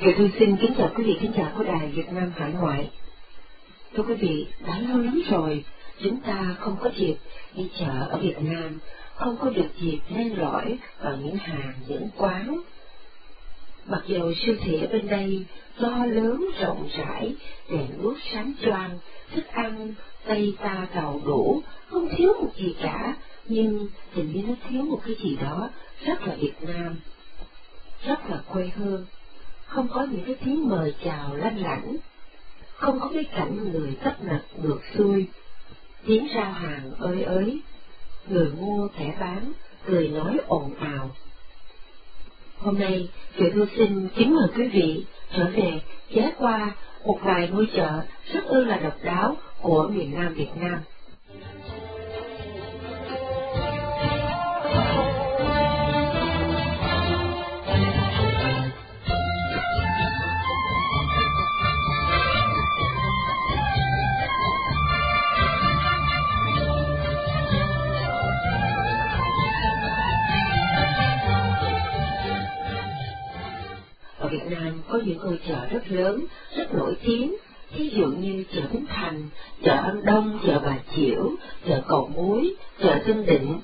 Kiều Thư xin kính chào quý vị khán giả của Đài Việt Nam Hải Ngoại. Thưa quý vị, đã lâu lắm rồi, chúng ta không có dịp đi chợ ở Việt Nam, không có được dịp len lỏi vào những hàng, những quán. Mặc dù siêu thị ở bên đây to lớn rộng rãi, đèn đuốc sáng choang, thức ăn, tây ta giàu đủ, không thiếu một gì cả, nhưng hình như nó thiếu một cái gì đó rất là Việt Nam, rất là quê hương không có những cái tiếng mời chào lanh lảnh, không có cái cảnh người tấp nập ngược xuôi, tiếng rao hàng ơi ới, người mua kẻ bán, người nói ồn ào. Hôm nay, chị Thu xin kính mời quý vị trở về ghé qua một vài ngôi chợ rất ư là độc đáo của miền Nam Việt Nam. Việt Nam có những ngôi chợ rất lớn, rất nổi tiếng, ví dụ như chợ Bến Thành, chợ An Đông, chợ Bà Chiểu, chợ Cầu Muối, chợ Tân Định.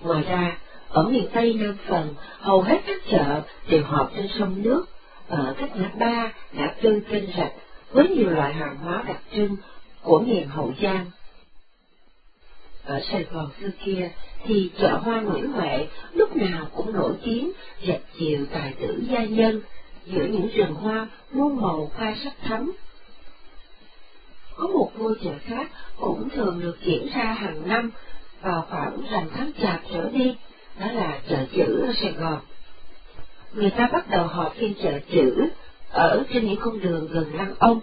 Ngoài ra, ở miền Tây Nam Phần, hầu hết các chợ đều họp trên sông nước, ở các ngã ba, ngã tư kênh rạch, với nhiều loại hàng hóa đặc trưng của miền Hậu Giang. Ở Sài Gòn xưa kia thì chợ hoa Nguyễn Huệ lúc nào cũng nổi tiếng dạch chiều tài tử gia nhân giữa những rừng hoa muôn màu hoa sắc thắm. Có một ngôi chợ khác cũng thường được diễn ra hàng năm vào khoảng rằm tháng chạp trở đi, đó là chợ chữ ở Sài Gòn. Người ta bắt đầu họp phiên chợ chữ ở trên những con đường gần Lăng Ông.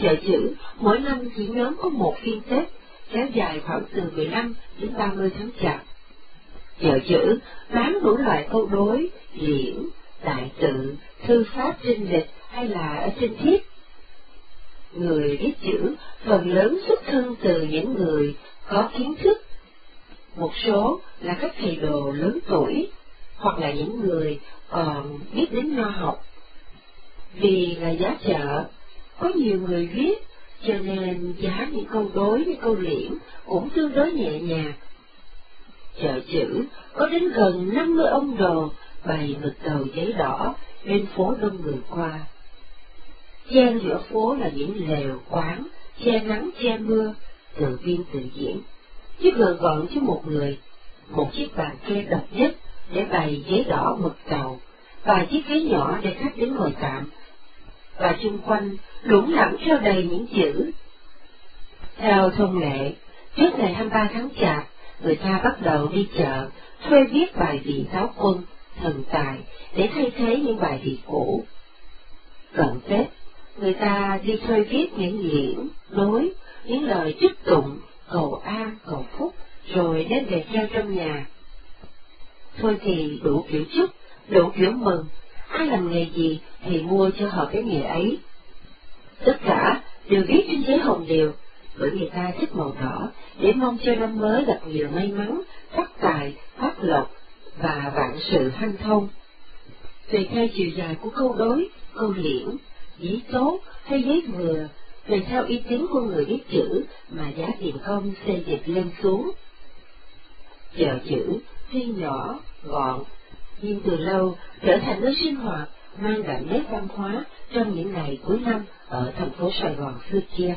Chợ chữ mỗi năm chỉ nhóm có một phiên Tết kéo dài khoảng từ 15 đến 30 tháng chạp. Chợ chữ bán đủ loại câu đối, liễn, đại tự, thư pháp trên lịch hay là ở trên thiết. Người viết chữ phần lớn xuất thân từ những người có kiến thức. Một số là các thầy đồ lớn tuổi, hoặc là những người còn biết đến nho học. Vì là giá chợ, có nhiều người viết cho nên giá những câu đối với câu liễn cũng tương đối nhẹ nhàng. Chợ chữ có đến gần 50 ông đồ bày mực đầu giấy đỏ bên phố đông người qua. Chen giữa phố là những lều quán, che nắng che mưa, tự biên tự diễn, chiếc gờ gọn cho một người, một chiếc bàn kê độc nhất để bày giấy đỏ mực tàu và chiếc ghế nhỏ để khách đến ngồi tạm, và chung quanh lủng lẳng treo đầy những chữ. Theo thông lệ, trước ngày 23 tháng Chạp, người ta bắt đầu đi chợ, thuê viết bài vị giáo quân, thần tài, để thay thế những bài vị cũ. Cận Tết, người ta đi thuê viết những diễn, đối, những lời chúc tụng, cầu an, cầu phúc, rồi đem về treo trong nhà. Thôi thì đủ kiểu chúc, đủ kiểu mừng, ai làm nghề gì thì mua cho họ cái nghề ấy. Tất cả đều viết trên giấy hồng điều, bởi người ta thích màu đỏ để mong cho năm mới gặp nhiều may mắn, phát tài, phát lộc và vạn sự hanh thông. Tùy theo chiều dài của câu đối, câu liễn, giấy tốt hay giấy vừa, tùy theo ý tín của người viết chữ mà giá tiền công xây dịch lên xuống. chờ chữ tuy nhỏ, gọn, nhưng từ lâu trở thành nơi sinh hoạt mang đậm nét văn hóa trong những ngày cuối năm ở thành phố Sài Gòn xưa kia.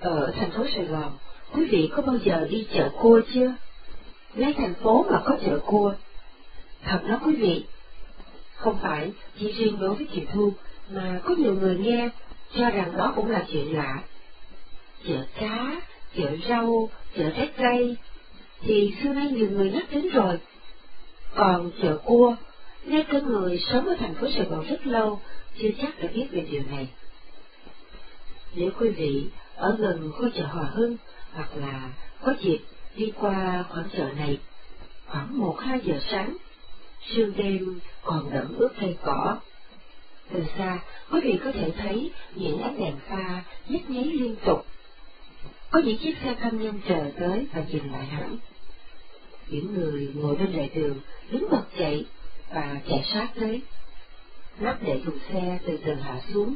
Ở thành phố Sài Gòn, quý vị có bao giờ đi chợ cua chưa? Lấy thành phố mà có chợ cua. Thật đó quý vị, không phải chỉ riêng đối với chị Thu, mà có nhiều người nghe cho rằng đó cũng là chuyện lạ. Chợ cá, chợ rau, chợ trái cây, thì xưa nay nhiều người nhắc đến rồi. Còn chợ cua, ngay cả người sống ở thành phố Sài Gòn rất lâu, chưa chắc đã biết về điều này. Nếu quý vị ở gần khu chợ Hòa Hưng, hoặc là có dịp đi qua khoảng chợ này, khoảng một hai giờ sáng, sương đêm còn đẫm ướt cây cỏ. Từ xa, quý vị có thể thấy những ánh đèn pha nhấp nháy liên tục. Có những chiếc xe công nhân chờ tới và dừng lại hẳn. Những người ngồi bên lề đường đứng bật dậy và chạy sát tới. Nắp để thùng xe từ từ hạ xuống.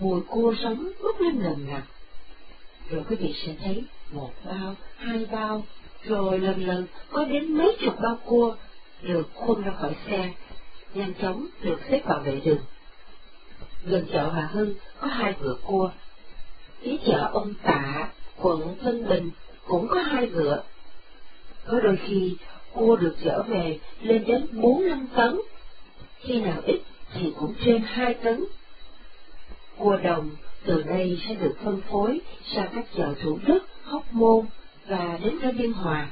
Mùi cua sống bốc lên nồng nặc. Rồi quý vị sẽ thấy một bao, hai bao, rồi lần lần có đến mấy chục bao cua được khuôn ra khỏi xe, nhanh chóng được xếp vào vệ đường. Gần chợ Hòa Hưng có hai vựa cua. Phía chợ ông Tạ, quận Tân Bình cũng có hai vựa. Có đôi khi cua được chở về lên đến bốn năm tấn, khi nào ít thì cũng trên hai tấn. Cua đồng từ đây sẽ được phân phối sang các chợ Thủ Đức, Hóc Môn và đến cả Biên Hòa.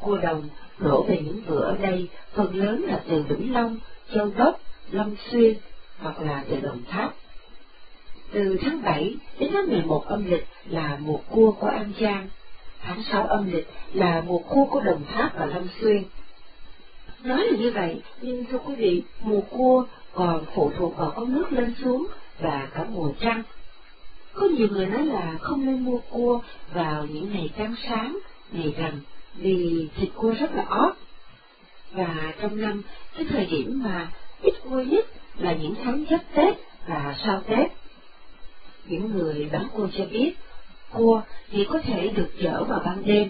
Cua đồng đổ về những vựa ở đây phần lớn là từ Vĩnh Long, Châu Đốc, Long Xuyên hoặc là từ Đồng Tháp. Từ tháng 7 đến tháng 11 âm lịch là mùa cua của An Giang, tháng 6 âm lịch là mùa cua của Đồng Tháp và Long Xuyên. Nói là như vậy, nhưng thưa quý vị, mùa cua còn phụ thuộc vào con nước lên xuống và cả mùa trăng. Có nhiều người nói là không nên mua cua vào những ngày trăng sáng, ngày rằm, vì thịt cua rất là ót. Và trong năm, cái thời điểm mà ít cua nhất là những tháng giáp Tết và sau Tết. Những người bán cua cho biết, cua chỉ có thể được chở vào ban đêm.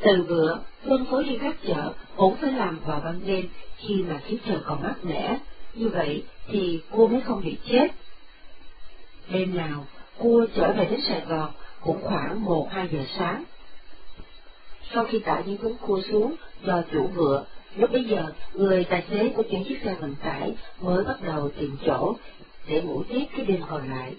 Từ bữa, phân phối đi các chợ cũng phải làm vào ban đêm khi mà khí trời còn mát mẻ, như vậy thì cua mới không bị chết. Đêm nào, cua trở về đến Sài Gòn cũng khoảng một hai giờ sáng. Sau khi tải những cuốn cua xuống do chủ vựa, lúc bấy giờ người tài xế của chuyến chiếc xe vận tải mới bắt đầu tìm chỗ để ngủ tiếp cái đêm còn lại.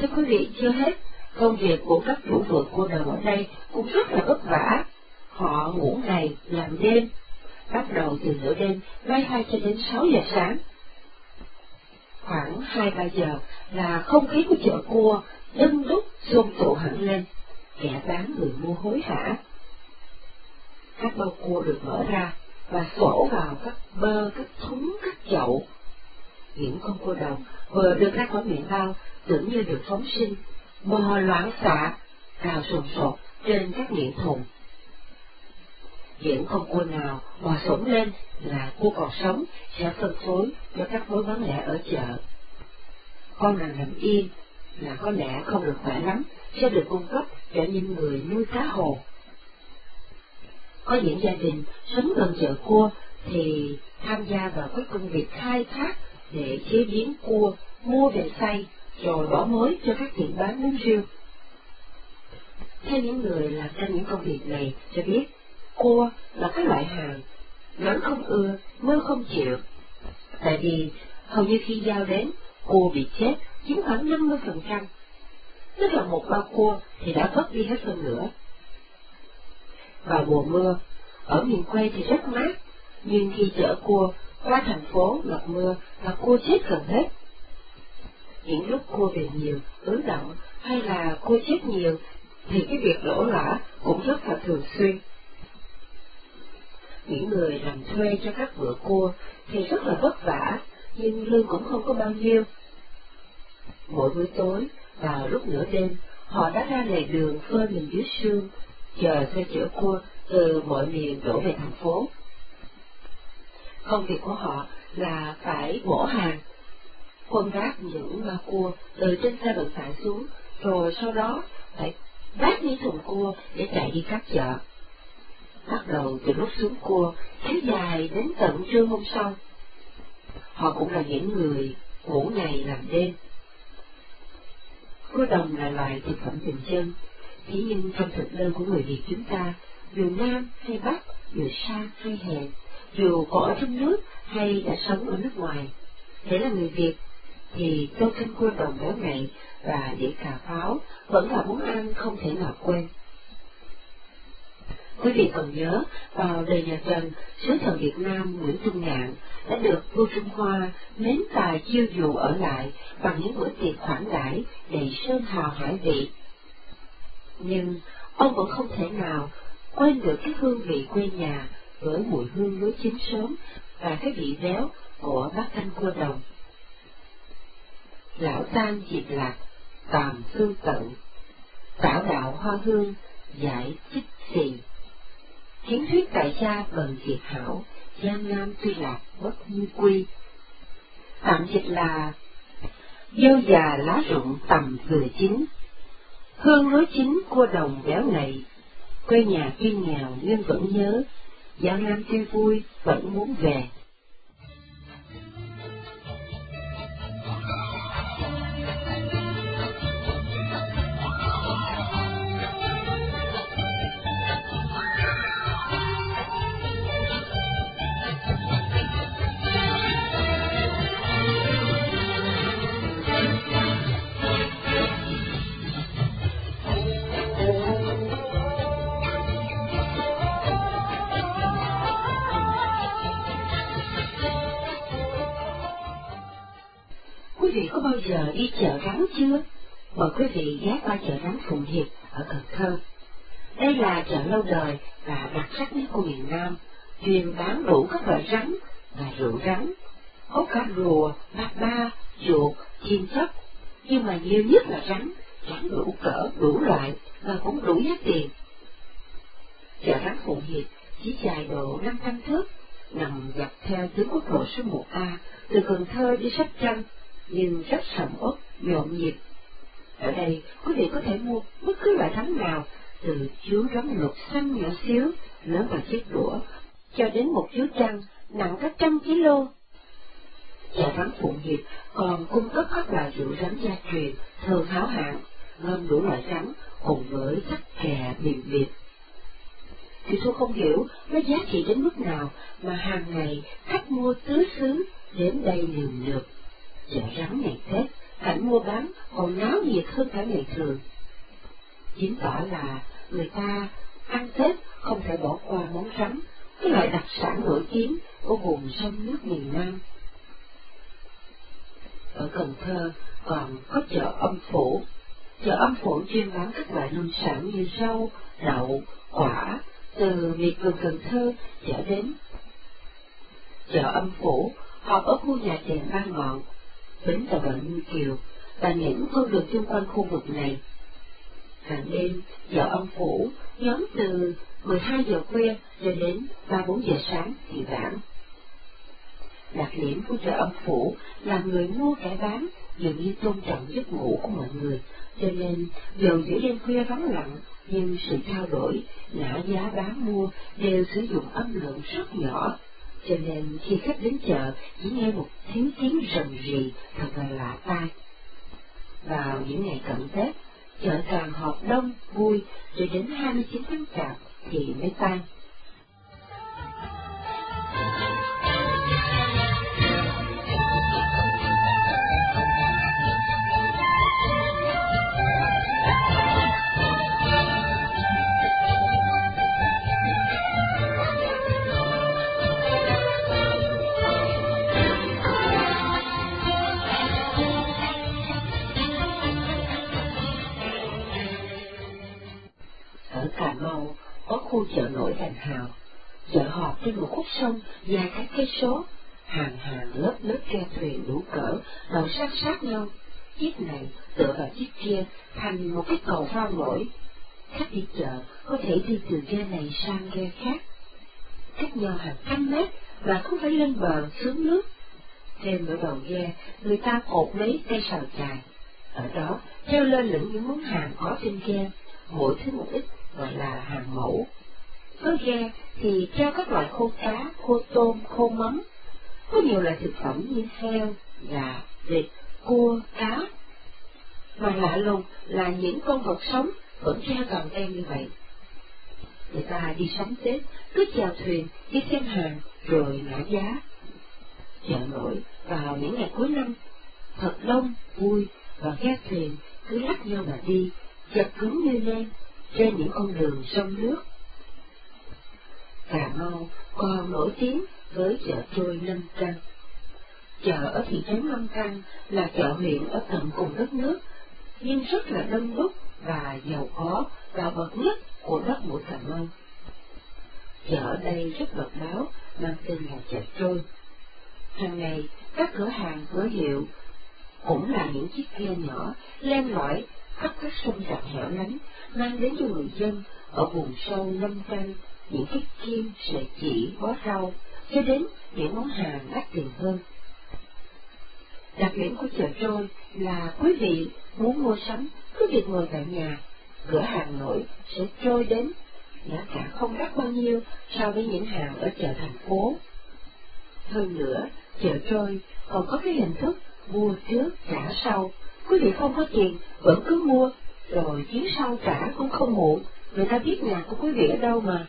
Thưa quý vị, chưa hết, công việc của các chủ vườn cua đồng ở đây cũng rất là vất vả. Họ ngủ ngày, làm đêm, bắt đầu từ nửa đêm, mai hai cho đến sáu giờ sáng. Khoảng hai ba giờ là không khí của chợ cua đông đúc xôn tụ hẳn lên, kẻ bán người mua hối hả. Các bao cua được mở ra và sổ vào các bơ, các thúng, các chậu. Những con cua đồng vừa được ra khỏi miệng bao tưởng như được phóng sinh, bò loãng xạ, cào sồn sột trên các miệng thùng. Những con cua nào bò sống lên là cua còn sống sẽ phân phối cho các mối bán lẻ ở chợ. Con nào nằm yên là có lẽ không được khỏe lắm, sẽ được cung cấp cho những người nuôi cá hồ. Có những gia đình sống gần chợ cua thì tham gia vào các công việc khai thác để chế biến cua, mua về xay rồi bỏ mối cho các tiệm bán bún riêu. Theo những người làm trong những công việc này cho biết, cua là cái loại hàng nắng không ưa, mưa không chịu. Tại vì hầu như khi giao đến, cua bị chết chiếm khoảng 50%. Tức là một bao cua thì đã vất đi hết phần nữa. Vào mùa mưa, ở miền quê thì rất mát, nhưng khi chở cua qua thành phố ngập mưa là cua chết gần hết những lúc cua về nhiều, ứ động, hay là cua chết nhiều, thì cái việc đổ lã cũng rất là thường xuyên. Những người làm thuê cho các vựa cua thì rất là vất vả, nhưng lương cũng không có bao nhiêu. Mỗi buổi tối, vào lúc nửa đêm, họ đã ra lề đường phơi mình dưới sương, chờ xe chở cua từ mọi miền đổ về thành phố. Công việc của họ là phải bổ hàng, quân rác những ba cua từ trên xe vận tải xuống, rồi sau đó phải vác những thùng cua để chạy đi các chợ. Bắt đầu từ lúc xuống cua, kéo dài đến tận trưa hôm sau. Họ cũng là những người ngủ ngày làm đêm. Cua đồng là loài thực phẩm bình dân, thế nhưng trong thực đơn của người Việt chúng ta, dù Nam hay Bắc, dù xa hay hèn, dù có ở trong nước hay đã sống ở nước ngoài, thế là người Việt thì tô canh cua đồng béo ngậy và đĩa cà pháo vẫn là món ăn không thể nào quên. Quý vị còn nhớ, vào đời nhà Trần, sứ thần Việt Nam Nguyễn Trung Ngạn đã được vua Trung Hoa mến tài chiêu dụ ở lại bằng những bữa tiệc khoản đãi đầy sơn hào hải vị. Nhưng ông vẫn không thể nào quên được cái hương vị quê nhà với mùi hương lúa chín sớm và cái vị béo của bát canh cua đồng. Lão tam diệt lạc, tàm sư tận, tảo đạo hoa hương, giải chích xì. Kiến thuyết tại gia bần diệt hảo, giang nam tuy lạc bất như quy. Tạm dịch là Dâu già lá rụng tầm vừa chín, hương lúa chín cua đồng béo ngậy, quê nhà tuy nghèo nhưng vẫn nhớ, Giang Nam tuy vui vẫn muốn về. Quý vị có bao giờ đi chợ rắn chưa? Mời quý vị ghé qua chợ rắn Phụng Hiệp ở Cần Thơ. Đây là chợ lâu đời và đặc sắc nhất của miền Nam, chuyên bán đủ các loại rắn và rượu rắn, có cả rùa, bạc ba, chuột, chim chóc, nhưng mà nhiều nhất là rắn, rắn đủ cỡ, đủ loại và cũng đủ giá tiền. Chợ rắn Phụng Hiệp chỉ dài độ 500 thước, nằm dọc theo tuyến quốc lộ số 1A từ Cần Thơ đi Sóc Trăng nhưng rất sầm uất, nhộn nhịp. Ở đây, quý vị có thể mua bất cứ loại rắn nào, từ chú rắn lục xanh nhỏ xíu, lớn bằng chiếc đũa, cho đến một chú trăng nặng cả trăm kg. Chợ rắn Phụng Hiệp còn cung cấp các loại rượu rắn gia truyền, thường háo hạng, ngâm đủ loại rắn, cùng với sắc kè miền biệt. Thì tôi không hiểu nó giá trị đến mức nào mà hàng ngày khách mua tứ xứ đến đây liều lượt Dạ, chợ rắn ngày Tết, cảnh mua bán còn náo nhiệt hơn cả ngày thường. Chứng tỏ là người ta ăn Tết không thể bỏ qua món rắn, cái loại đặc sản nổi tiếng của vùng sông nước miền Nam. Ở Cần Thơ còn có chợ âm phủ. Chợ âm phủ chuyên bán các loại nông sản như rau, đậu, quả, từ miệt vườn Cần Thơ trở đến. Chợ âm phủ họp ở khu nhà trẻ Ba Ngọn, bến tàu đoạn Như Kiều và những con đường xung quanh khu vực này. Hàng đêm, chợ âm phủ nhóm từ 12 giờ khuya cho đến 3-4 giờ sáng thì vãng. Đặc điểm của chợ âm phủ là người mua kẻ bán dường như tôn trọng giấc ngủ của mọi người, cho nên dù giữa đêm khuya vắng lặng, nhưng sự trao đổi, ngã giá bán mua đều sử dụng âm lượng rất nhỏ cho nên khi khách đến chợ chỉ nghe một tiếng tiếng rầm rì thật là lạ tai. Vào những ngày cận Tết, chợ càng họp đông, vui, rồi đến 29 tháng chạp thì mới tan. Khu chợ nổi Đàn Hào, chợ họp trên một khúc sông dài các cây số, hàng hàng lớp lớp ghe thuyền đủ cỡ, đầu sát sát nhau, chiếc này tựa vào chiếc kia thành một cái cầu phao nổi. Khách đi chợ có thể đi từ ghe này sang ghe khác, cách nhau hàng trăm mét mà không phải lên bờ xuống nước. Trên ở đầu ghe, người ta cột mấy cây sào chài. Ở đó, treo lên lửng những món hàng có trên ghe, mỗi thứ một ít, gọi là hàng mẫu. Có ra thì treo các loại khô cá, khô tôm, khô mắm. Có nhiều loại thực phẩm như heo, gà, vịt, cua, cá. Mà lạ lùng là những con vật sống vẫn ra toàn tem như vậy. Người ta đi sắm Tết, cứ chèo thuyền, đi xem hàng, rồi ngã giá. Chợ nổi vào những ngày cuối năm, thật đông, vui, và ghe thuyền cứ lắc nhau mà đi, chật cứng như len, trên những con đường sông nước. Cà Mau còn nổi tiếng với chợ trôi Lâm Căn. Chợ ở thị trấn Lâm Căn là chợ huyện ở tận cùng đất nước, nhưng rất là đông đúc và giàu có và bậc nhất của đất mũi Cà Mau. Chợ ở đây rất độc đáo, mang tên là chợ trôi. Hàng ngày, các cửa hàng cửa hiệu cũng là những chiếc ghe nhỏ len lỏi khắp các sông rạch hẻo lánh, mang đến cho người dân ở vùng sâu lâm canh những chiếc kim, sợi chỉ, bó rau, cho đến những món hàng đắt tiền hơn. Đặc điểm của chợ trôi là quý vị muốn mua sắm cứ việc ngồi tại nhà, cửa hàng nổi sẽ trôi đến, giá cả không đắt bao nhiêu so với những hàng ở chợ thành phố. Hơn nữa, chợ trôi còn có cái hình thức mua trước trả sau. Quý vị không có tiền, vẫn cứ mua, rồi chuyến sau trả cũng không muộn, người ta biết nhà của quý vị ở đâu mà.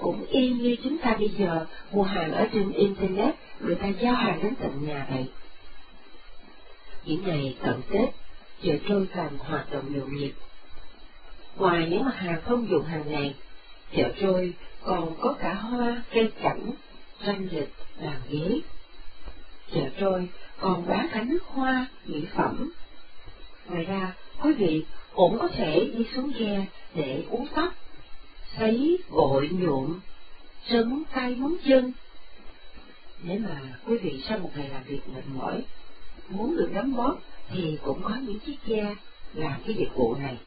Cũng y như chúng ta bây giờ mua hàng ở trên Internet, người ta giao hàng đến tận nhà vậy. Những ngày cận Tết, chợ trôi càng hoạt động nhộn nhịp. Ngoài những mặt hàng thông dụng hàng ngày, chợ trôi còn có cả hoa, cây cảnh, tranh lịch, bàn ghế. Chợ trôi còn bán cả nước hoa, mỹ phẩm. Ngoài ra, quý vị cũng có thể đi xuống ghe để uống tóc, sấy, gội, nhuộm, sớm móng tay, móng chân. Nếu mà quý vị sau một ngày làm việc mệt mỏi, muốn được đóng bóp thì cũng có những chiếc da làm cái dịch vụ này.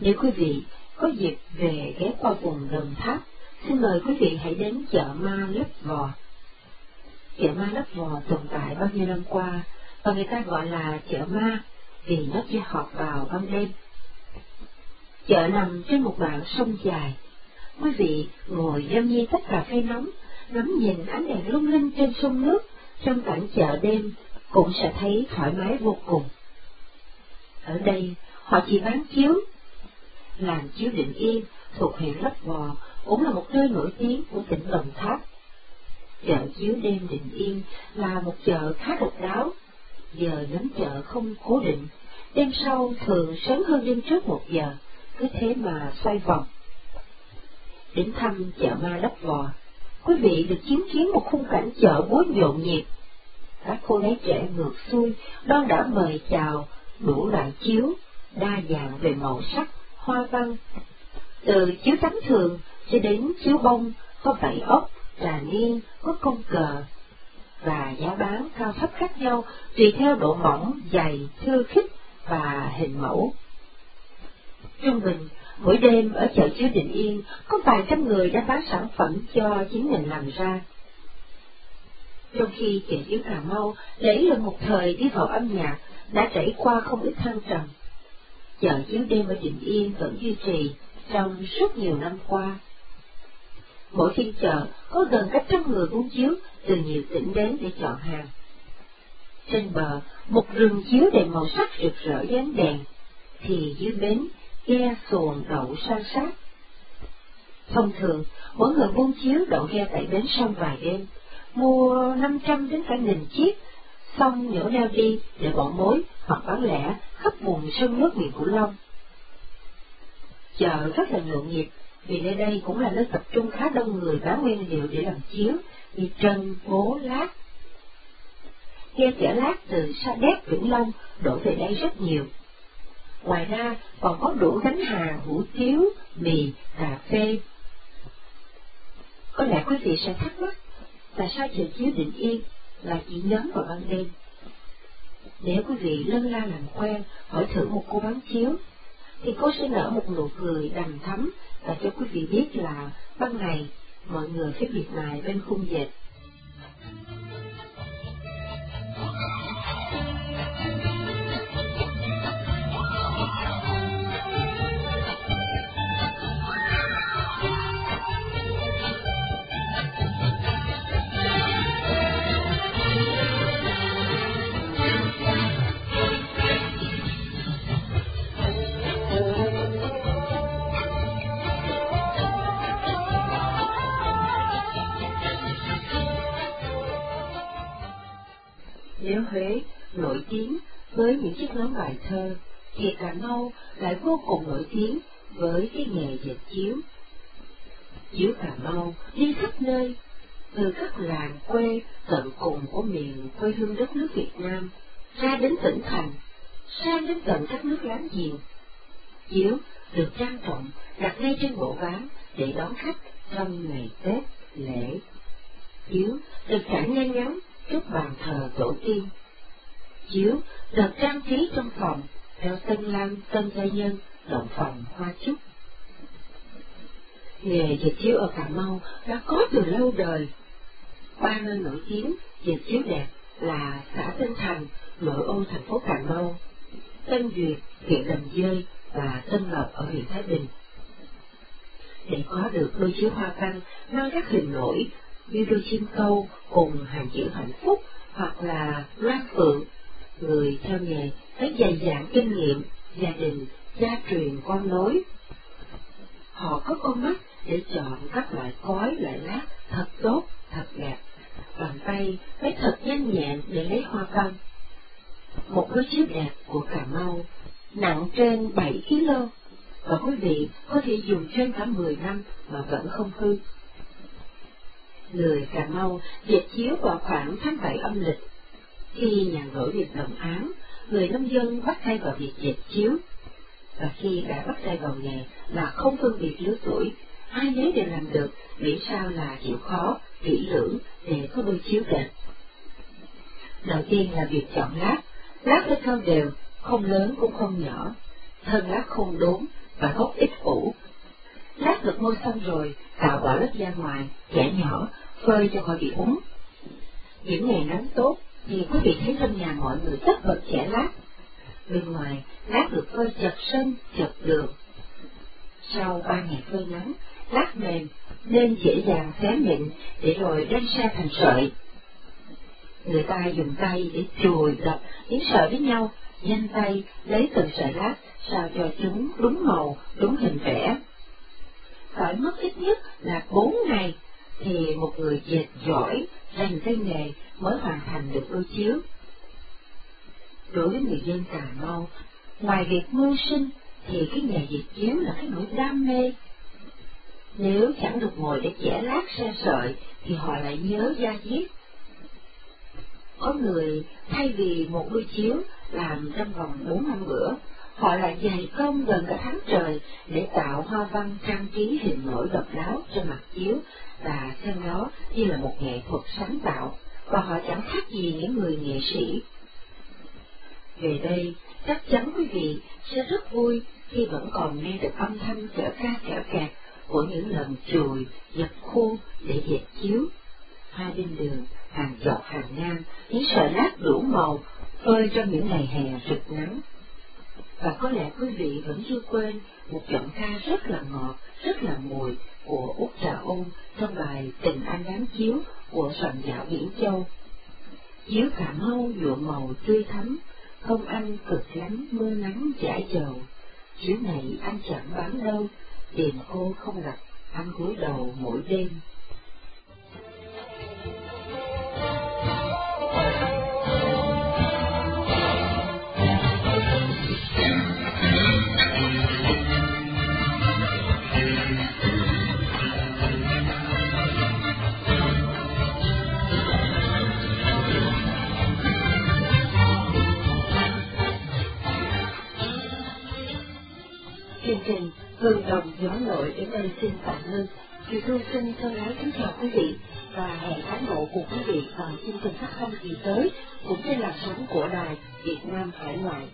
Nếu quý vị có dịp về ghé qua vùng Đồng Tháp, xin mời quý vị hãy đến chợ ma Lấp Vò. Chợ ma Lấp Vò tồn tại bao nhiêu năm qua, và người ta gọi là chợ ma vì nó chỉ họp vào ban đêm. Chợ nằm trên một đoạn sông dài. Quý vị ngồi nhâm nhi tách cà phê nóng, ngắm nhìn ánh đèn lung linh trên sông nước, trong cảnh chợ đêm cũng sẽ thấy thoải mái vô cùng. Ở đây, họ chỉ bán chiếu làng Chiếu Định Yên thuộc huyện Lấp Vò cũng là một nơi nổi tiếng của tỉnh Đồng Tháp. Chợ chiếu đêm Định Yên là một chợ khá độc đáo, giờ đến chợ không cố định, đêm sau thường sớm hơn đêm trước một giờ, cứ thế mà xoay vòng. Đến thăm chợ ma Lấp Vò, quý vị được chứng kiến một khung cảnh chợ búa nhộn nhịp. Các cô gái trẻ ngược xuôi, đón đã mời chào, đủ loại chiếu, đa dạng về màu sắc, hoa văn, từ chiếu trắng thường cho đến chiếu bông có vảy ốc, trà niên, có công cờ, và giá bán cao thấp khác nhau tùy theo độ mỏng, dày, thưa khích và hình mẫu. Trung bình, mỗi đêm ở chợ chiếu Định Yên có vài trăm người đã bán sản phẩm cho chính mình làm ra. Trong khi chợ chiếu Cà Mau lấy lên một thời đi vào âm nhạc đã trải qua không ít thăng trầm chợ chiếu đêm ở Định Yên vẫn duy trì trong suốt nhiều năm qua. Mỗi phiên chợ có gần cách trăm người buôn chiếu từ nhiều tỉnh đến để chọn hàng. Trên bờ, một rừng chiếu đầy màu sắc rực rỡ dáng đèn, thì dưới bến, ghe xuồng đậu san sát. Thông thường, mỗi người buôn chiếu đậu ghe tại bến sông vài đêm, mua 500 đến cả nghìn chiếc, xong nhổ neo đi để bỏ mối hoặc bán lẻ khắp vùng sông nước miền Cửu Long. Chợ rất là nhộn nhịp, vì nơi đây cũng là nơi tập trung khá đông người bán nguyên liệu để làm chiếu, như trân, bố, lát. ghe chở lát từ Sa Đéc Vĩnh Long đổ về đây rất nhiều. Ngoài ra còn có đủ gánh hàng hủ tiếu, mì, cà phê. Có lẽ quý vị sẽ thắc mắc, tại sao chợ chiếu định yên là chỉ nhóm vào ban đêm? Nếu quý vị lân la làm quen, hỏi thử một cô bán chiếu, thì cô sẽ nở một nụ cười đầm thắm và cho quý vị biết là ban ngày mọi người phải biệt mài bên khung dệt. Nếu Huế nổi tiếng với những chiếc nón bài thơ, thì Cà Mau lại vô cùng nổi tiếng với cái nghề dệt chiếu. Chiếu Cà Mau đi khắp nơi, từ các làng quê tận cùng của miền quê hương đất nước Việt Nam, ra đến tỉnh thành, sang đến tận các nước láng giềng. Chiếu được trang trọng đặt ngay trên bộ ván để đón khách trong ngày Tết, lễ. Chiếu được trải ngay ngắn trước bàn thờ tổ tiên. Chiếu được trang trí trong phòng theo tân lang tân gia nhân động phòng hoa trúc. Nghề dệt chiếu ở Cà Mau đã có từ lâu đời. Ba nơi nổi tiếng dệt chiếu đẹp là xã Tân Thành, nội ô thành phố Cà Mau, Tân Duyệt, huyện Đầm Dơi và Tân Lộc ở huyện Thái Bình. Để có được đôi chiếu hoa văn mang các hình nổi như đôi chim câu cùng hàng chữ hạnh phúc hoặc là loan phượng, người theo nghề phải dày dạn kinh nghiệm, gia đình, gia truyền con nối. Họ có con mắt để chọn các loại cói, loại lát thật tốt, thật đẹp. Bàn tay phải thật nhanh nhẹn để lấy hoa văn. Một đôi chiếu đẹp của Cà Mau nặng trên 7 kg và quý vị có thể dùng trên cả 10 năm mà vẫn không hư người Cà Mau dệt chiếu vào khoảng tháng 7 âm lịch. Khi nhà nổi việc đồng án, người nông dân bắt tay vào việc dệt chiếu. Và khi đã bắt tay vào nghề là không phân biệt lứa tuổi, ai nấy đều làm được, miễn sao là chịu khó, kỹ lưỡng để có đôi chiếu đẹp. Đầu tiên là việc chọn lát, lát phải thơm đều, không lớn cũng không nhỏ, thân lát không đốn và gốc ít phủ. Lát được môi xong rồi, cào bỏ lớp da ngoài, chẻ nhỏ, phơi cho khỏi bị úng. Những ngày nắng tốt thì quý vị thấy trong nhà mọi người tất bật chẻ lát. Bên ngoài, lát được phơi chật sân, chật đường. Sau ba ngày phơi nắng, lát mềm nên dễ dàng xé mịn để rồi đem ra thành sợi. Người ta dùng tay để chùi đập những sợi với nhau, nhanh tay lấy từng sợi lát sao cho chúng đúng màu, đúng hình vẽ. Phải mất ít nhất là bốn ngày thì một người dệt giỏi, rành tay nghề mới hoàn thành được đôi chiếu. Đối với người dân Cà Mau, ngoài việc mưu sinh thì cái nghề dệt chiếu là cái nỗi đam mê. Nếu chẳng được ngồi để chẻ lát xe sợi thì họ lại nhớ da diết. Có người thay vì một đôi chiếu làm trong vòng bốn năm bữa, họ lại dày công gần cả tháng trời để tạo hoa văn trang trí hình nổi độc đáo trên mặt chiếu và xem nó như là một nghệ thuật sáng tạo, và họ chẳng khác gì những người nghệ sĩ. Về đây, chắc chắn quý vị sẽ rất vui khi vẫn còn nghe được âm thanh chở ca chở kẹt của những lần chùi, giật khô để dệt chiếu. Hai bên đường, hàng dọc hàng ngang, những sợi lát đủ màu, phơi trong những ngày hè rực nắng. Và có lẽ quý vị vẫn chưa quên một giọng ca rất là ngọt, rất là mùi của Út Trà Ôn trong bài Tình Anh Đáng Chiếu của soạn giả Biển Châu. Chiếu Cà Mau nhuộm màu tươi thắm, không anh cực lắm mưa nắng giải dầu. Chiếu này anh chẳng bán đâu, tìm cô không gặp, anh cúi đầu mỗi đêm. Chương trình Hương Đồng Gió Nội đến đây xin tạm ngưng. Chị Thu xin thân ái kính chào quý vị và hẹn cán bộ của quý vị vào chương trình phát thanh kỳ tới, cũng trên làn sóng của đài Việt Nam Hải Ngoại.